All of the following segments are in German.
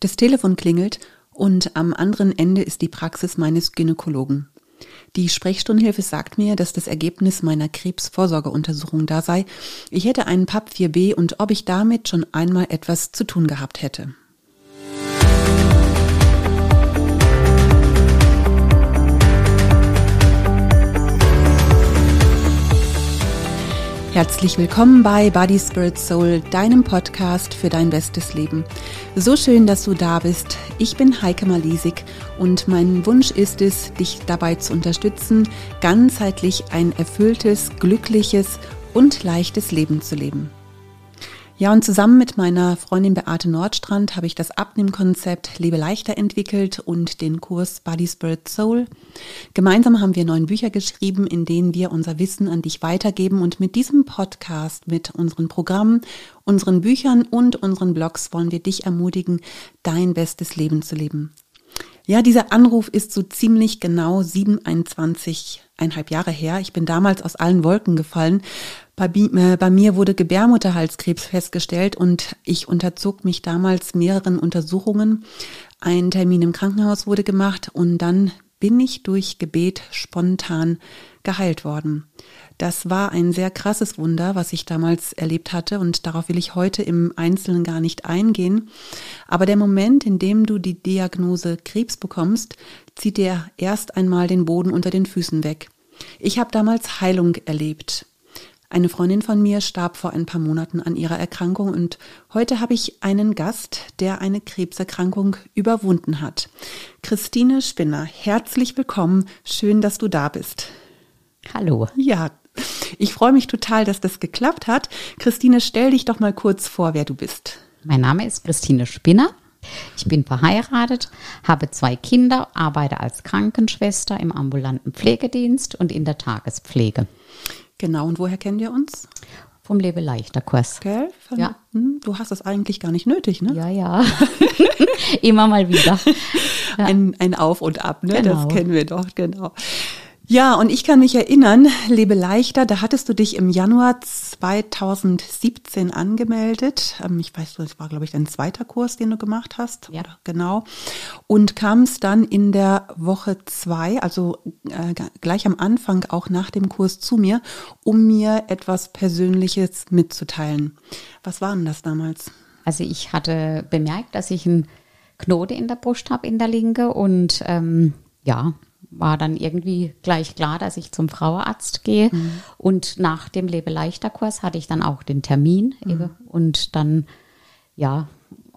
Das Telefon klingelt und am anderen Ende ist die Praxis meines Gynäkologen. Die Sprechstundenhilfe sagt mir, dass das Ergebnis meiner Krebsvorsorgeuntersuchung da sei. Ich hätte einen PAP 4b und ob ich damit schon einmal etwas zu tun gehabt hätte. Herzlich willkommen bei Body Spirit Soul, deinem Podcast für dein bestes Leben. So schön, dass du da bist. Ich bin Heike Malisik und mein Wunsch ist es, dich dabei zu unterstützen, ganzheitlich ein erfülltes, glückliches und leichtes Leben zu leben. Ja, und zusammen mit meiner Freundin Beate Nordstrand habe ich das Abnehmkonzept Lebe leichter entwickelt und den Kurs Body Spirit Soul. Gemeinsam haben wir neun Bücher geschrieben, in denen wir unser Wissen an dich weitergeben und mit diesem Podcast, mit unseren Programmen, unseren Büchern und unseren Blogs wollen wir dich ermutigen, dein bestes Leben zu leben. Ja, dieser Anruf ist so ziemlich genau 27,5 Jahre her. Ich bin damals aus allen Wolken gefallen, bei, äh, bei, mir wurde Gebärmutterhalskrebs festgestellt und ich unterzog mich damals mehreren Untersuchungen. Ein Termin im Krankenhaus wurde gemacht und dann bin ich durch Gebet spontan geheilt worden. Das war ein sehr krasses Wunder, was ich damals erlebt hatte und darauf will ich heute im Einzelnen gar nicht eingehen. Aber der Moment, in dem du die Diagnose Krebs bekommst, zieht dir erst einmal den Boden unter den Füßen weg. Ich habe damals Heilung erlebt. Eine Freundin von mir starb vor ein paar Monaten an ihrer Erkrankung und heute habe ich einen Gast, der eine Krebserkrankung überwunden hat. Christine Spinner, herzlich willkommen. Schön, dass du da bist. Hallo. Ja, ich freue mich total, dass das geklappt hat. Christine, stell dich doch mal kurz vor, wer du bist. Mein Name ist Christine Spinner. Ich bin verheiratet, habe zwei Kinder, arbeite als Krankenschwester im ambulanten Pflegedienst und in der Tagespflege. Genau, und woher kennen wir uns? Vom Lebe leichter Kurs. Gell? Von, ja. Hm, du hast das eigentlich gar nicht nötig, ne? Ja, ja. Immer mal wieder. Ja. Ein, ein Auf und Ab, ne? Genau. Das kennen wir doch, genau. Ja, und ich kann mich erinnern, Lebe leichter, da hattest du dich im Januar 2017 angemeldet. Ähm, ich weiß, das war, glaube ich, dein zweiter Kurs, den du gemacht hast. Ja. Genau. Und kamst dann in der Woche zwei, also äh, gleich am Anfang auch nach dem Kurs zu mir, um mir etwas Persönliches mitzuteilen. Was war denn das damals? Also ich hatte bemerkt, dass ich einen Knote in der Brust habe, in der linke und ähm, ja, war dann irgendwie gleich klar, dass ich zum Frauenarzt gehe. Mhm. Und nach dem Lebe-Leichter-Kurs hatte ich dann auch den Termin. Mhm. Und dann, ja,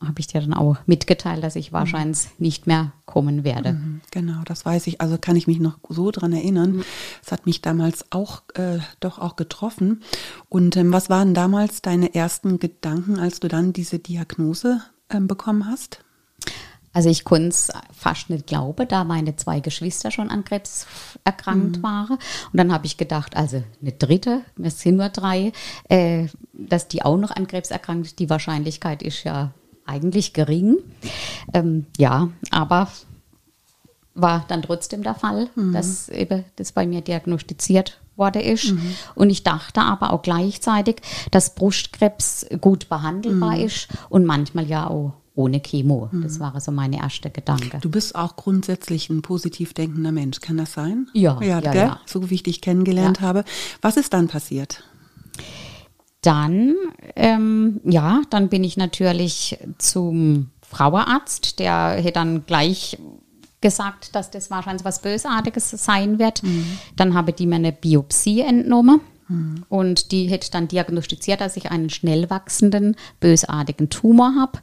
habe ich dir dann auch mitgeteilt, dass ich mhm. wahrscheinlich nicht mehr kommen werde. Mhm. Genau, das weiß ich. Also kann ich mich noch so dran erinnern. Mhm. Es hat mich damals auch äh, doch auch getroffen. Und ähm, was waren damals deine ersten Gedanken, als du dann diese Diagnose ähm, bekommen hast? Also ich konnte es fast nicht glauben, da meine zwei Geschwister schon an Krebs erkrankt mhm. waren. Und dann habe ich gedacht, also eine dritte, wir sind nur drei, äh, dass die auch noch an Krebs erkrankt. Die Wahrscheinlichkeit ist ja eigentlich gering. Ähm, ja, aber war dann trotzdem der Fall, mhm. dass eben das bei mir diagnostiziert worden ist. Mhm. Und ich dachte aber auch gleichzeitig, dass Brustkrebs gut behandelbar mhm. ist und manchmal ja auch ohne Chemo. Mhm. Das war so meine erste Gedanke. Du bist auch grundsätzlich ein positiv denkender Mensch, kann das sein? Ja, ja, ja, ja. so wie ich dich kennengelernt ja. habe. Was ist dann passiert? Dann, ähm, ja, dann bin ich natürlich zum Frauenarzt, der hätte dann gleich gesagt, dass das wahrscheinlich was Bösartiges sein wird. Mhm. Dann habe die mir eine Biopsie entnommen. Mhm. Und die hätte dann diagnostiziert, dass ich einen schnell wachsenden, bösartigen Tumor habe.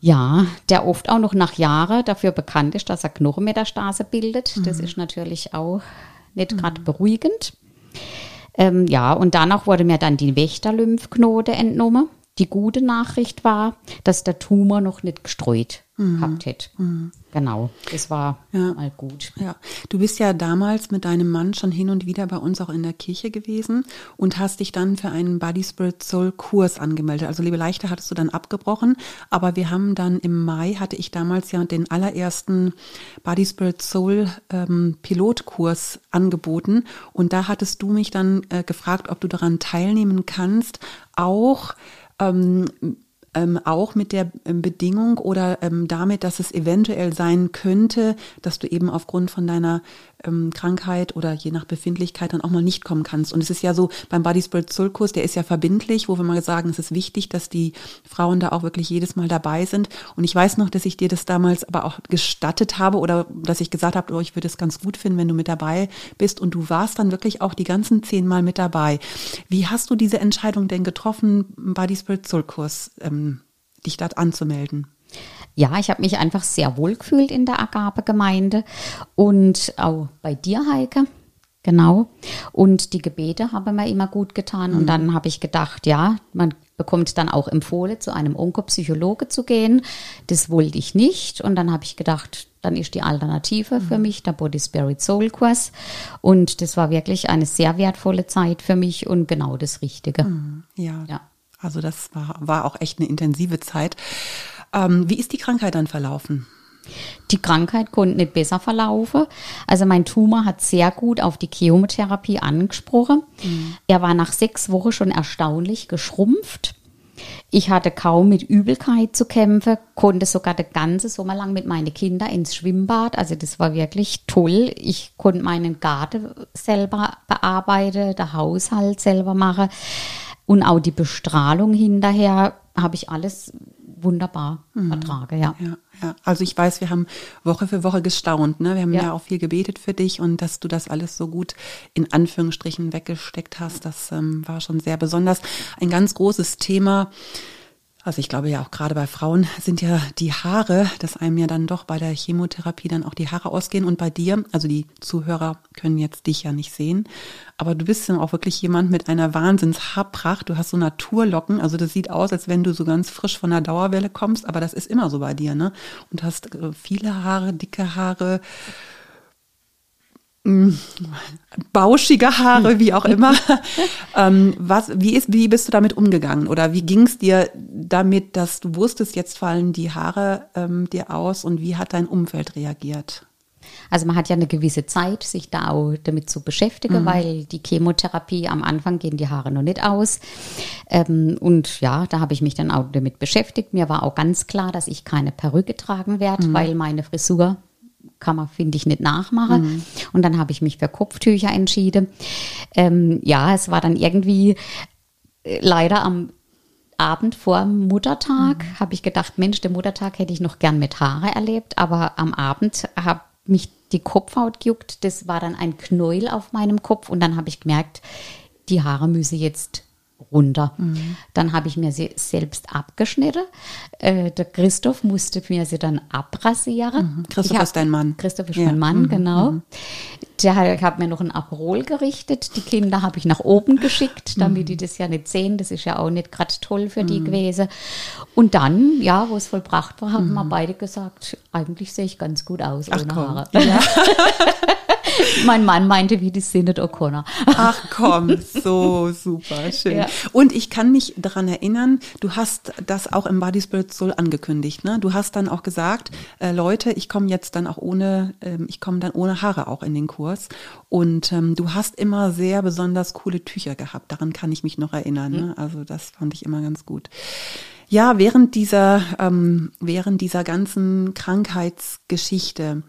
Ja, der oft auch noch nach Jahren dafür bekannt ist, dass er Knochenmetastase bildet. Mhm. Das ist natürlich auch nicht gerade mhm. beruhigend. Ähm, ja, und danach wurde mir dann die Wächterlymphknote entnommen. Die gute Nachricht war, dass der Tumor noch nicht gestreut mhm. gehabt hätte. Mhm. Genau, das war ja. mal gut. Ja, du bist ja damals mit deinem Mann schon hin und wieder bei uns auch in der Kirche gewesen und hast dich dann für einen Body Spirit Soul Kurs angemeldet. Also Liebe Leichter hattest du dann abgebrochen, aber wir haben dann im Mai hatte ich damals ja den allerersten Body Spirit Soul ähm, Pilotkurs angeboten und da hattest du mich dann äh, gefragt, ob du daran teilnehmen kannst, auch ähm, ähm, auch mit der ähm, Bedingung oder ähm, damit, dass es eventuell sein könnte, dass du eben aufgrund von deiner ähm, Krankheit oder je nach Befindlichkeit dann auch mal nicht kommen kannst. Und es ist ja so beim Body Spirit Soul Kurs, der ist ja verbindlich, wo wir mal sagen, es ist wichtig, dass die Frauen da auch wirklich jedes Mal dabei sind. Und ich weiß noch, dass ich dir das damals aber auch gestattet habe oder dass ich gesagt habe, oh, ich würde es ganz gut finden, wenn du mit dabei bist. Und du warst dann wirklich auch die ganzen zehn Mal mit dabei. Wie hast du diese Entscheidung denn getroffen, Body Spirit Soul Kurs ähm, dich dort anzumelden? Ja, ich habe mich einfach sehr wohl gefühlt in der Agape-Gemeinde und auch bei dir, Heike. Genau. Und die Gebete haben mir immer gut getan. Mhm. Und dann habe ich gedacht, ja, man bekommt dann auch empfohlen, zu einem Onkopsychologe zu gehen. Das wollte ich nicht. Und dann habe ich gedacht, dann ist die Alternative mhm. für mich der Body Spirit Soul Kurs. Und das war wirklich eine sehr wertvolle Zeit für mich und genau das Richtige. Mhm. Ja. ja. Also das war, war auch echt eine intensive Zeit. Ähm, wie ist die Krankheit dann verlaufen? Die Krankheit konnte nicht besser verlaufen. Also mein Tumor hat sehr gut auf die Chemotherapie angesprochen. Mhm. Er war nach sechs Wochen schon erstaunlich geschrumpft. Ich hatte kaum mit Übelkeit zu kämpfen, konnte sogar den ganzen Sommer lang mit meinen Kindern ins Schwimmbad. Also das war wirklich toll. Ich konnte meinen Garten selber bearbeiten, der Haushalt selber machen und auch die Bestrahlung hinterher habe ich alles wunderbar mhm. vertrage, ja. ja. Ja, also ich weiß, wir haben Woche für Woche gestaunt, ne? Wir haben ja. ja. auch viel gebetet für dich und dass du das alles so gut in Anführungsstrichen weggesteckt hast, das ähm, war schon sehr besonders. Ein ganz großes Thema also ich glaube ja auch gerade bei Frauen sind ja die Haare, dass einem ja dann doch bei der Chemotherapie dann auch die Haare ausgehen. Und bei dir, also die Zuhörer können jetzt dich ja nicht sehen, aber du bist ja auch wirklich jemand mit einer Wahnsinns-Haarpracht. Du hast so Naturlocken, also das sieht aus, als wenn du so ganz frisch von der Dauerwelle kommst, aber das ist immer so bei dir, ne? Und hast äh, viele Haare, dicke Haare. Mm, bauschige Haare, wie auch immer. ähm, was, wie, ist, wie bist du damit umgegangen? Oder wie ging es dir damit, dass du wusstest, jetzt fallen die Haare ähm, dir aus und wie hat dein Umfeld reagiert? Also man hat ja eine gewisse Zeit, sich da auch damit zu beschäftigen, mhm. weil die Chemotherapie am Anfang gehen die Haare noch nicht aus. Ähm, und ja, da habe ich mich dann auch damit beschäftigt. Mir war auch ganz klar, dass ich keine Perücke tragen werde, mhm. weil meine Frisur kann man, finde ich, nicht nachmachen. Mhm. Und dann habe ich mich für Kopftücher entschieden. Ähm, ja, es war dann irgendwie äh, leider am Abend vor Muttertag mhm. habe ich gedacht, Mensch, den Muttertag hätte ich noch gern mit Haare erlebt, aber am Abend habe mich die Kopfhaut gejuckt. Das war dann ein Knäuel auf meinem Kopf und dann habe ich gemerkt, die Haare müssen jetzt runter. Mhm. Dann habe ich mir sie selbst abgeschnitten. Äh, der Christoph musste mir sie dann abrasieren. Mhm. Christoph hab, ist dein Mann. Christoph ist ja. mein Mann, mhm. genau. Mhm. Der hat mir noch ein Aperol gerichtet. Die Kinder habe ich nach oben geschickt, mhm. damit die das ja nicht sehen. Das ist ja auch nicht gerade toll für die mhm. gewesen. Und dann, ja, wo es vollbracht war, haben wir beide gesagt, eigentlich sehe ich ganz gut aus Ach, ohne komm. Haare. Ja. mein Mann meinte, wie die Sinead O'Connor. Ach komm, so super, schön. Ja. Und ich kann mich daran erinnern, du hast das auch im Body Spirit Soul angekündigt. Ne? Du hast dann auch gesagt, äh, Leute, ich komme jetzt dann auch ohne, ähm, ich komme dann ohne Haare auch in den Kurs. Und ähm, du hast immer sehr besonders coole Tücher gehabt. Daran kann ich mich noch erinnern. Ne? Also das fand ich immer ganz gut. Ja, während dieser, ähm, während dieser ganzen Krankheitsgeschichte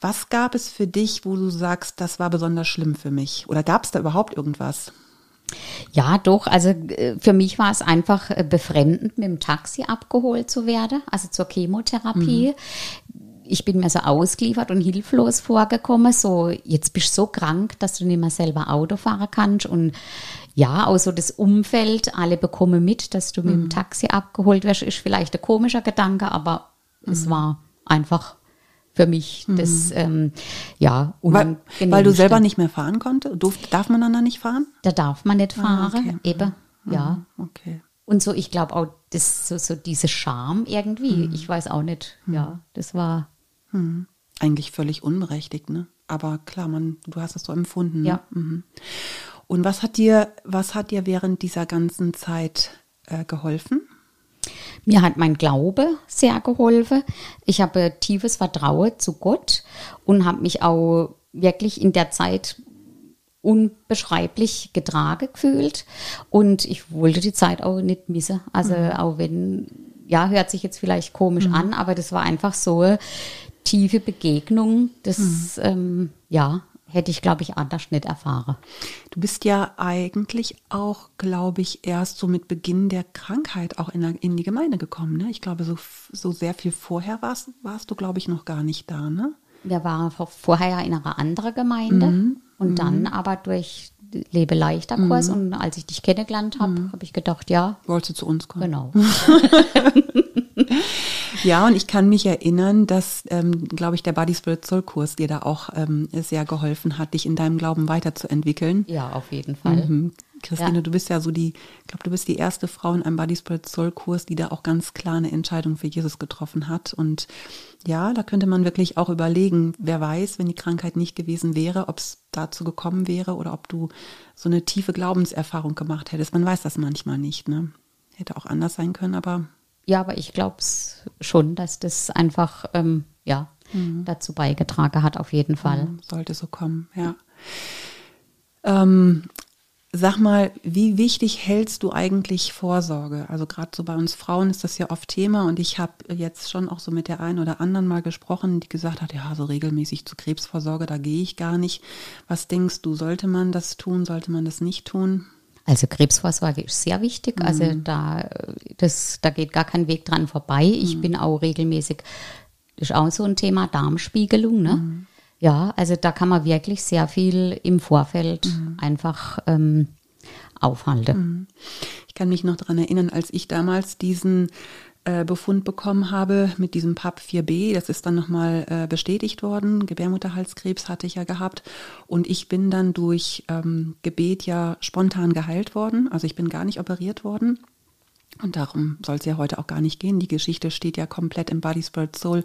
was gab es für dich, wo du sagst, das war besonders schlimm für mich? Oder gab es da überhaupt irgendwas? Ja, doch. Also äh, für mich war es einfach äh, befremdend, mit dem Taxi abgeholt zu werden, also zur Chemotherapie. Mhm. Ich bin mir so ausgeliefert und hilflos vorgekommen. So, jetzt bist du so krank, dass du nicht mehr selber Auto fahren kannst. Und ja, auch so das Umfeld, alle bekommen mit, dass du mit dem mhm. Taxi abgeholt wirst, ist vielleicht ein komischer Gedanke, aber mhm. es war einfach für mich mhm. das, ähm, ja, weil, weil du selber nicht mehr fahren konnte? darf man dann da nicht fahren? Da darf man nicht ah, fahren, ah, okay. eben, mhm. ja. Okay. Und so, ich glaube auch, das so, so diese Scham irgendwie, mhm. ich weiß auch nicht, mhm. ja, das war. Mhm. Eigentlich völlig unberechtigt, ne? Aber klar, man, du hast es so empfunden. Ne? Ja. Mhm. Und was hat dir, was hat dir während dieser ganzen Zeit äh, geholfen? Mir hat mein Glaube sehr geholfen. Ich habe tiefes Vertrauen zu Gott und habe mich auch wirklich in der Zeit unbeschreiblich getragen gefühlt und ich wollte die Zeit auch nicht missen. Also mhm. auch wenn, ja, hört sich jetzt vielleicht komisch mhm. an, aber das war einfach so eine tiefe Begegnung, das, mhm. ähm, ja, hätte ich, glaube ich, anders nicht erfahren. Du bist ja eigentlich auch, glaube ich, erst so mit Beginn der Krankheit auch in, in die Gemeinde gekommen. Ne? Ich glaube, so, so sehr viel vorher warst, warst du, glaube ich, noch gar nicht da. Ne? Wir waren vorher ja in einer anderen Gemeinde mhm. und mhm. dann aber durch Lebe leichter Kurs mhm. und als ich dich kennengelernt habe, mhm. habe ich gedacht, ja. Wolltest du zu uns kommen? Genau. ja, und ich kann mich erinnern, dass, ähm, glaube ich, der Body Spirit Soul Kurs dir da auch ähm, sehr geholfen hat, dich in deinem Glauben weiterzuentwickeln. Ja, auf jeden Fall. Mhm. Christine, ja. du bist ja so die, ich glaube, du bist die erste Frau in einem Body Spirit Soul Kurs, die da auch ganz klar eine Entscheidung für Jesus getroffen hat. Und ja, da könnte man wirklich auch überlegen, wer weiß, wenn die Krankheit nicht gewesen wäre, ob es dazu gekommen wäre oder ob du so eine tiefe Glaubenserfahrung gemacht hättest. Man weiß das manchmal nicht, ne? Hätte auch anders sein können, aber. Ja, aber ich glaube es schon, dass das einfach, ähm, ja, mhm. dazu beigetragen hat, auf jeden Fall. Mhm, sollte so kommen, ja. Ähm, Sag mal, wie wichtig hältst du eigentlich Vorsorge? Also gerade so bei uns Frauen ist das ja oft Thema und ich habe jetzt schon auch so mit der einen oder anderen mal gesprochen, die gesagt hat, ja, so regelmäßig zu Krebsvorsorge, da gehe ich gar nicht. Was denkst du, sollte man das tun, sollte man das nicht tun? Also Krebsvorsorge ist sehr wichtig. Also mhm. Also da, das, da geht gar kein Weg dran vorbei. Ich mhm. bin auch regelmäßig, ist auch so ein Thema Darmspiegelung, ne? Mhm. Ja, also da kann man wirklich sehr viel im Vorfeld mhm. einfach ähm, aufhalten. Mhm. Ich kann mich noch daran erinnern, als ich damals diesen äh, Befund bekommen habe mit diesem PAP 4b, das ist dann nochmal äh, bestätigt worden. Gebärmutterhalskrebs hatte ich ja gehabt und ich bin dann durch ähm, Gebet ja spontan geheilt worden. Also ich bin gar nicht operiert worden. Und darum soll es ja heute auch gar nicht gehen. Die Geschichte steht ja komplett im Body Spirit Soul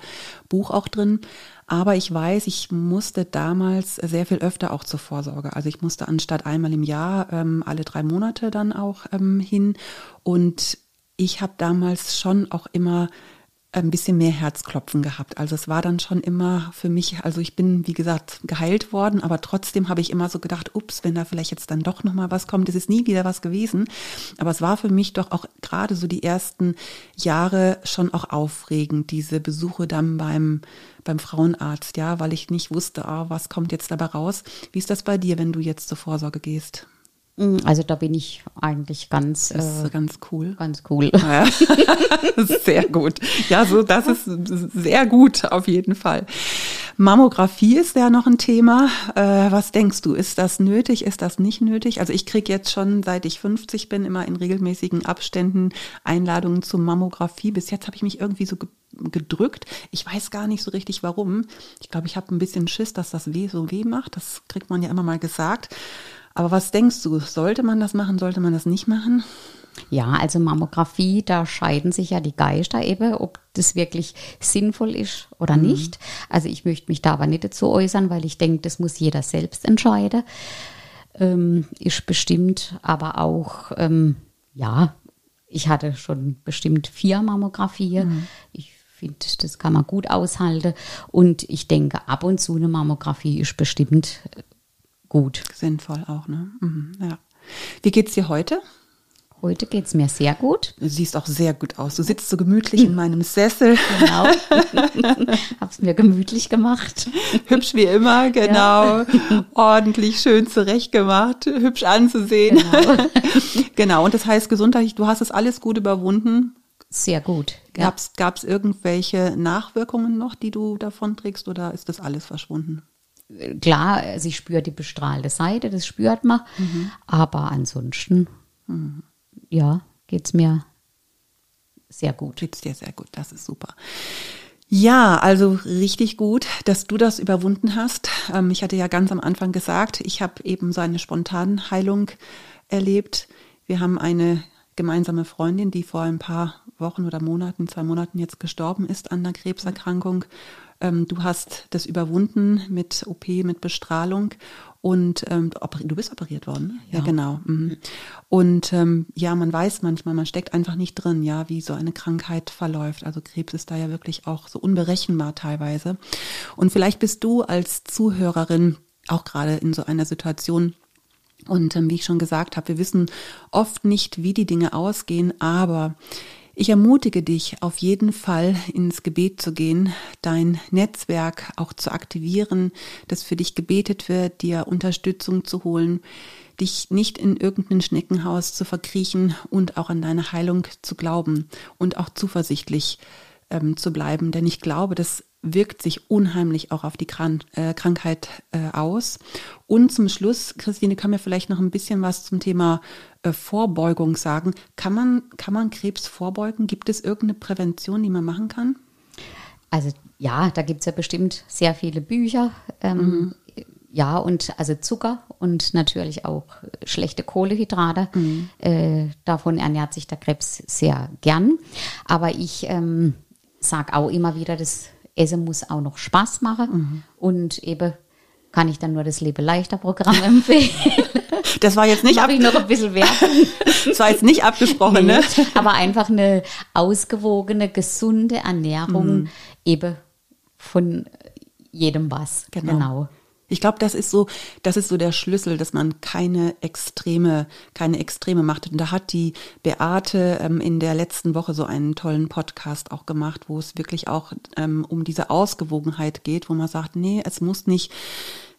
Buch auch drin. Aber ich weiß, ich musste damals sehr viel öfter auch zur Vorsorge. Also ich musste anstatt einmal im Jahr ähm, alle drei Monate dann auch ähm, hin. Und ich habe damals schon auch immer ein bisschen mehr Herzklopfen gehabt. Also es war dann schon immer für mich, also ich bin, wie gesagt, geheilt worden, aber trotzdem habe ich immer so gedacht, ups, wenn da vielleicht jetzt dann doch nochmal was kommt, es ist nie wieder was gewesen. Aber es war für mich doch auch gerade so die ersten Jahre schon auch aufregend, diese Besuche dann beim, beim Frauenarzt, ja, weil ich nicht wusste, ah, was kommt jetzt dabei raus. Wie ist das bei dir, wenn du jetzt zur Vorsorge gehst? Mm, also da bin ich eigentlich ganz äh, ganz cool. Ganz cool. Ja. sehr gut. Ja, so das ist sehr gut auf jeden Fall. Mammographie ist ja noch ein Thema. Äh, was denkst du, ist das nötig, ist das nicht nötig? Also ich kriege jetzt schon, seit ich 50 bin, immer in regelmäßigen Abständen Einladungen zur Mammographie. Bis jetzt habe ich mich irgendwie so gedrückt. Ich weiß gar nicht so richtig warum. Ich glaube, ich habe ein bisschen Schiss, dass das weh so weh macht. Das kriegt man ja immer mal gesagt. Aber was denkst du, sollte man das machen, sollte man das nicht machen? Ja, also Mammographie, da scheiden sich ja die Geister eben, ob das wirklich sinnvoll ist oder mhm. nicht. Also ich möchte mich da aber nicht dazu äußern, weil ich denke, das muss jeder selbst entscheiden. Ähm, ist bestimmt, aber auch, ähm, ja, ich hatte schon bestimmt vier Mammografien. Mhm. Ich finde, das kann man gut aushalten. Und ich denke, ab und zu eine Mammographie ist bestimmt gut. Sinnvoll auch, ne? Mhm, ja. Wie geht's dir heute? Heute geht es mir sehr gut. Du siehst auch sehr gut aus. Du sitzt so gemütlich in meinem Sessel. Genau. Hab's mir gemütlich gemacht. Hübsch wie immer, genau. Ja. Ordentlich schön zurechtgemacht, hübsch anzusehen. Genau. genau. Und das heißt gesundheitlich, du hast es alles gut überwunden. Sehr gut. Ja. Gab es irgendwelche Nachwirkungen noch, die du davon trägst oder ist das alles verschwunden? Klar, also ich spüre die bestrahlte Seite, das spürt man. Mhm. Aber ansonsten, mhm. ja, geht es mir sehr gut. Geht's dir sehr gut, das ist super. Ja, also richtig gut, dass du das überwunden hast. Ähm, ich hatte ja ganz am Anfang gesagt, ich habe eben so eine spontane Heilung erlebt. Wir haben eine gemeinsame Freundin, die vor ein paar Wochen oder Monaten, zwei Monaten jetzt gestorben ist an einer Krebserkrankung. Ähm, du hast das überwunden mit OP, mit Bestrahlung und ähm, du bist operiert worden. Ne? Ja, ja genau. Mhm. Und ähm, ja, man weiß manchmal, man steckt einfach nicht drin, ja, wie so eine Krankheit verläuft. Also Krebs ist da ja wirklich auch so unberechenbar teilweise. Und vielleicht bist du als Zuhörerin auch gerade in so einer Situation, Und ähm, wie ich schon gesagt habe, wir wissen oft nicht, wie die Dinge ausgehen, aber ich ermutige dich auf jeden Fall ins Gebet zu gehen, dein Netzwerk auch zu aktivieren, dass für dich gebetet wird, dir Unterstützung zu holen, dich nicht in irgendein Schneckenhaus zu verkriechen und auch an deine Heilung zu glauben und auch zuversichtlich ähm, zu bleiben. Denn ich glaube, das wirkt sich unheimlich auch auf die Kran äh, Krankheit äh, aus. Und zum Schluss, Christine, kann mir vielleicht noch ein bisschen was zum Thema Vorbeugung sagen. Kann man, kann man Krebs vorbeugen? Gibt es irgendeine Prävention, die man machen kann? Also ja, da gibt es ja bestimmt sehr viele Bücher. Ähm, mhm. Ja, und also Zucker und natürlich auch schlechte Kohlehydrate. Mhm. Äh, davon ernährt sich der Krebs sehr gern. Aber ich ähm, sage auch immer wieder, das Essen muss auch noch Spaß machen. Mhm. Und eben kann ich dann nur das Lebe leichter Programm empfehlen. Das war jetzt nicht ab ich noch ein bisschen Werbung. Das war jetzt nicht abgesprochen, nee, ne? Aber einfach eine ausgewogene, gesunde Ernährung mhm. eben von jedem was. Genau. genau. Ich glaube, das ist so, das ist so der Schlüssel, dass man keine Extreme, keine Extreme macht. Und da hat die Beate ähm, in der letzten Woche so einen tollen Podcast auch gemacht, wo es wirklich auch ähm, um diese Ausgewogenheit geht, wo man sagt, nee, es muss nicht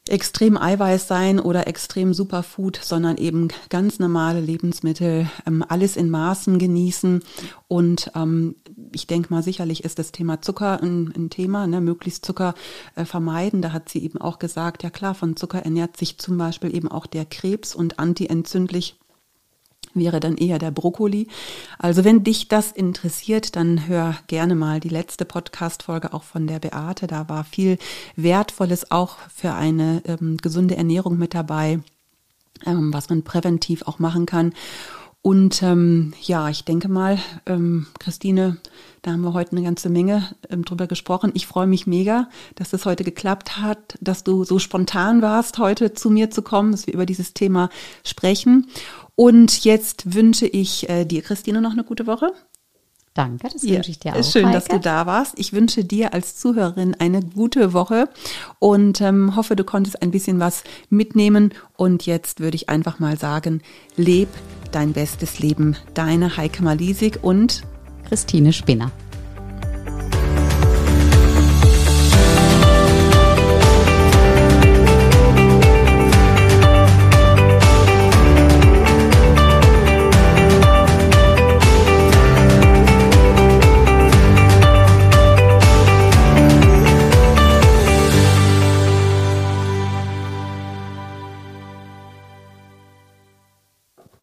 extrem Eiweiß sein oder extrem Superfood, sondern eben ganz normale Lebensmittel, ähm, alles in Maßen genießen. Und ähm, ich denke mal, sicherlich ist das Thema Zucker ein, ein Thema, ne? möglichst Zucker äh, vermeiden. Da hat sie eben auch gesagt, ja klar, von Zucker ernährt sich zum Beispiel eben auch der Krebs und antientzündlich wäre dann eher der Brokkoli. Also wenn dich das interessiert, dann hör gerne mal die letzte Podcast-Folge auch von der Beate. Da war viel Wertvolles auch für eine ähm, gesunde Ernährung mit dabei, ähm, was man präventiv auch machen kann. Und ähm, ja, ich denke mal, ähm, Christine, da haben wir heute eine ganze Menge ähm, drüber gesprochen. Ich freue mich mega, dass das heute geklappt hat, dass du so spontan warst, heute zu mir zu kommen, dass wir über dieses Thema sprechen. Und jetzt wünsche ich äh, dir, Christine, noch eine gute Woche. Danke, das wünsche ich dir auch. Schön, Heike. dass du da warst. Ich wünsche dir als Zuhörerin eine gute Woche und ähm, hoffe, du konntest ein bisschen was mitnehmen. Und jetzt würde ich einfach mal sagen, leb dein bestes Leben. Deine Heike Malisik und Christine Spinner.